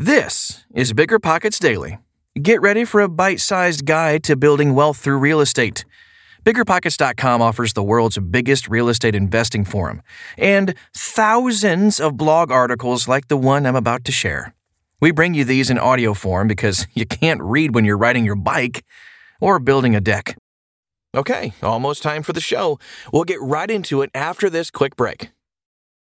This is Bigger Pockets Daily. Get ready for a bite sized guide to building wealth through real estate. BiggerPockets.com offers the world's biggest real estate investing forum and thousands of blog articles like the one I'm about to share. We bring you these in audio form because you can't read when you're riding your bike or building a deck. Okay, almost time for the show. We'll get right into it after this quick break.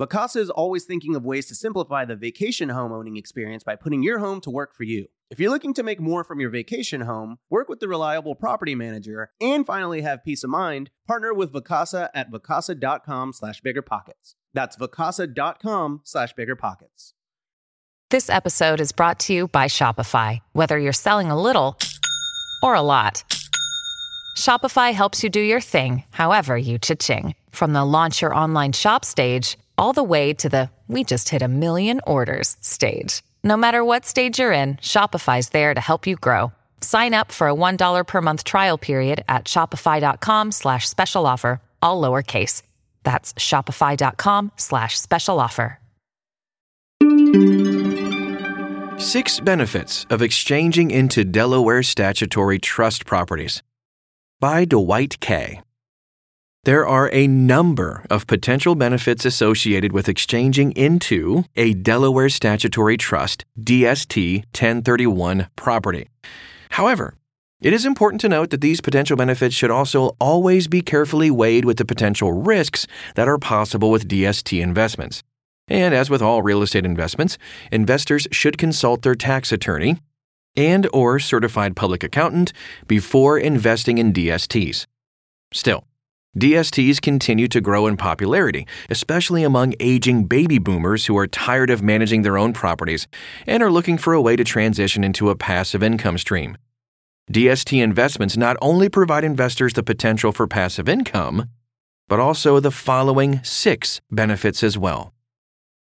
Vacasa is always thinking of ways to simplify the vacation home owning experience by putting your home to work for you. If you're looking to make more from your vacation home, work with the reliable property manager, and finally have peace of mind, partner with Vacasa at vacasa.com slash biggerpockets. That's vacasa.com slash biggerpockets. This episode is brought to you by Shopify. Whether you're selling a little or a lot, Shopify helps you do your thing, however you cha-ching. From the launch your online shop stage, all the way to the we just hit a million orders stage. No matter what stage you're in, Shopify's there to help you grow. Sign up for a $1 per month trial period at shopify.com slash special offer, all lowercase. That's shopify.com slash special offer. Six benefits of exchanging into Delaware statutory trust properties by Dwight Kay. There are a number of potential benefits associated with exchanging into a Delaware Statutory Trust DST 1031 property. However, it is important to note that these potential benefits should also always be carefully weighed with the potential risks that are possible with DST investments. And as with all real estate investments, investors should consult their tax attorney and or certified public accountant before investing in DSTs. Still, DSTs continue to grow in popularity, especially among aging baby boomers who are tired of managing their own properties and are looking for a way to transition into a passive income stream. DST investments not only provide investors the potential for passive income, but also the following six benefits as well.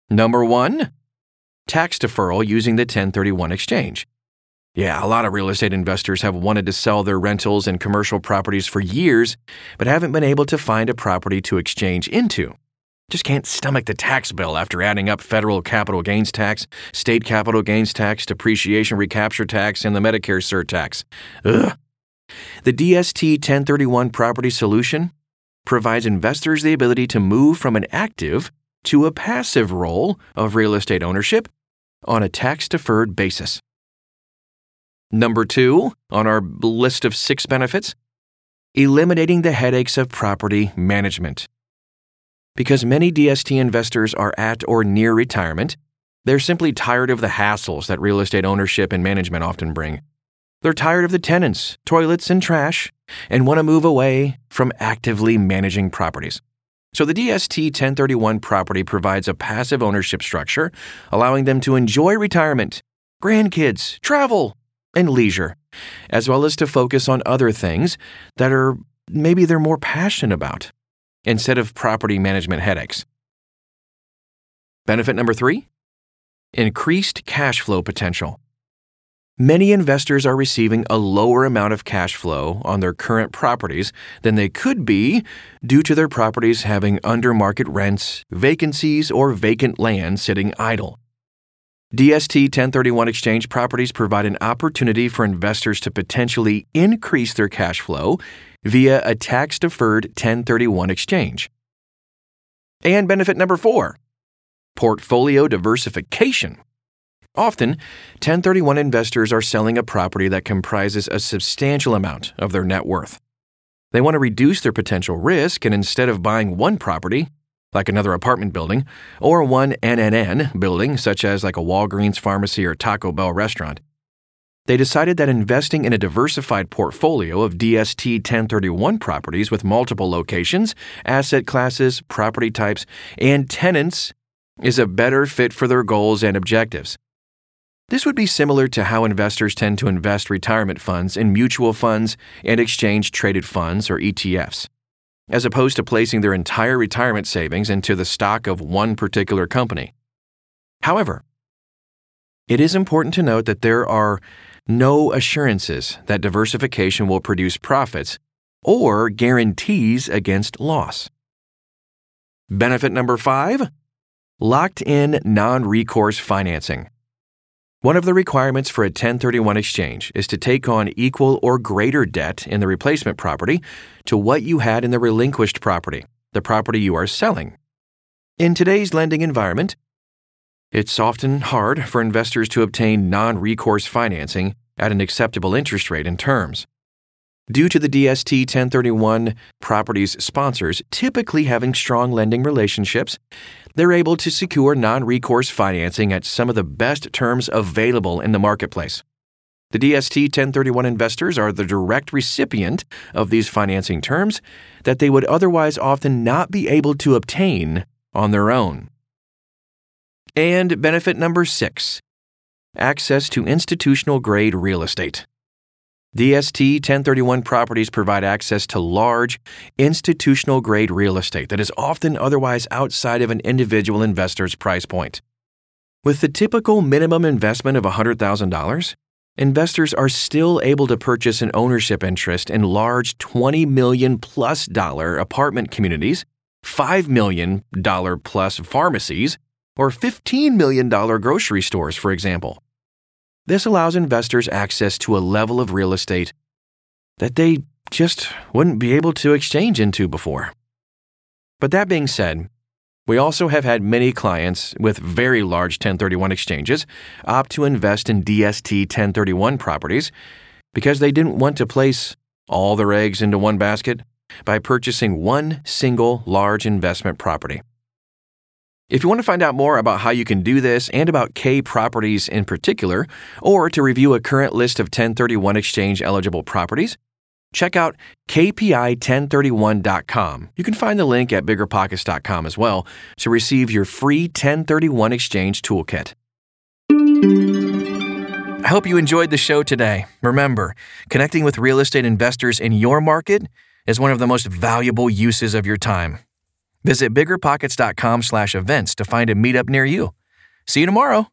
Number one, tax deferral using the 1031 exchange. Yeah, a lot of real estate investors have wanted to sell their rentals and commercial properties for years, but haven't been able to find a property to exchange into. Just can't stomach the tax bill after adding up federal capital gains tax, state capital gains tax, depreciation recapture tax, and the Medicare surtax. Ugh. The DST 1031 property solution provides investors the ability to move from an active to a passive role of real estate ownership on a tax deferred basis. Number two on our list of six benefits eliminating the headaches of property management. Because many DST investors are at or near retirement, they're simply tired of the hassles that real estate ownership and management often bring. They're tired of the tenants, toilets, and trash, and want to move away from actively managing properties. So the DST 1031 property provides a passive ownership structure, allowing them to enjoy retirement, grandkids, travel, and leisure, as well as to focus on other things that are maybe they're more passionate about. instead of property management headaches. Benefit number three increased cash flow potential. Many investors are receiving a lower amount of cash flow on their current properties than they could be due to their properties having under market rents, vacancies, or vacant land sitting idle. DST 1031 exchange properties provide an opportunity for investors to potentially increase their cash flow via a tax deferred 1031 exchange. And benefit number four portfolio diversification. Often, 1031 investors are selling a property that comprises a substantial amount of their net worth. They want to reduce their potential risk, and instead of buying one property, like another apartment building, or one NNN building, such as like a Walgreens pharmacy or Taco Bell restaurant, they decided that investing in a diversified portfolio of DST 1031 properties with multiple locations, asset classes, property types, and tenants is a better fit for their goals and objectives. This would be similar to how investors tend to invest retirement funds in mutual funds and exchange traded funds or ETFs, as opposed to placing their entire retirement savings into the stock of one particular company. However, it is important to note that there are no assurances that diversification will produce profits or guarantees against loss. Benefit number five locked in non recourse financing. One of the requirements for a 1031 exchange is to take on equal or greater debt in the replacement property to what you had in the relinquished property, the property you are selling. In today's lending environment, it's often hard for investors to obtain non recourse financing at an acceptable interest rate and terms. Due to the DST 1031 property's sponsors typically having strong lending relationships, they're able to secure non recourse financing at some of the best terms available in the marketplace. The DST 1031 investors are the direct recipient of these financing terms that they would otherwise often not be able to obtain on their own. And benefit number six access to institutional grade real estate. DST 1031 properties provide access to large, institutional grade real estate that is often otherwise outside of an individual investor's price point. With the typical minimum investment of $100,000, investors are still able to purchase an ownership interest in large 20 million plus dollar apartment communities, 5 million dollar plus pharmacies, or $15 million grocery stores, for example. This allows investors access to a level of real estate that they just wouldn't be able to exchange into before. But that being said, we also have had many clients with very large 1031 exchanges opt to invest in DST 1031 properties because they didn't want to place all their eggs into one basket by purchasing one single large investment property. If you want to find out more about how you can do this and about Kay Properties in particular, or to review a current list of 1031 exchange eligible properties, check out kpi1031.com. You can find the link at biggerpockets.com as well to receive your free 1031 exchange toolkit. I hope you enjoyed the show today. Remember, connecting with real estate investors in your market is one of the most valuable uses of your time. Visit biggerpockets.com slash events to find a meetup near you. See you tomorrow.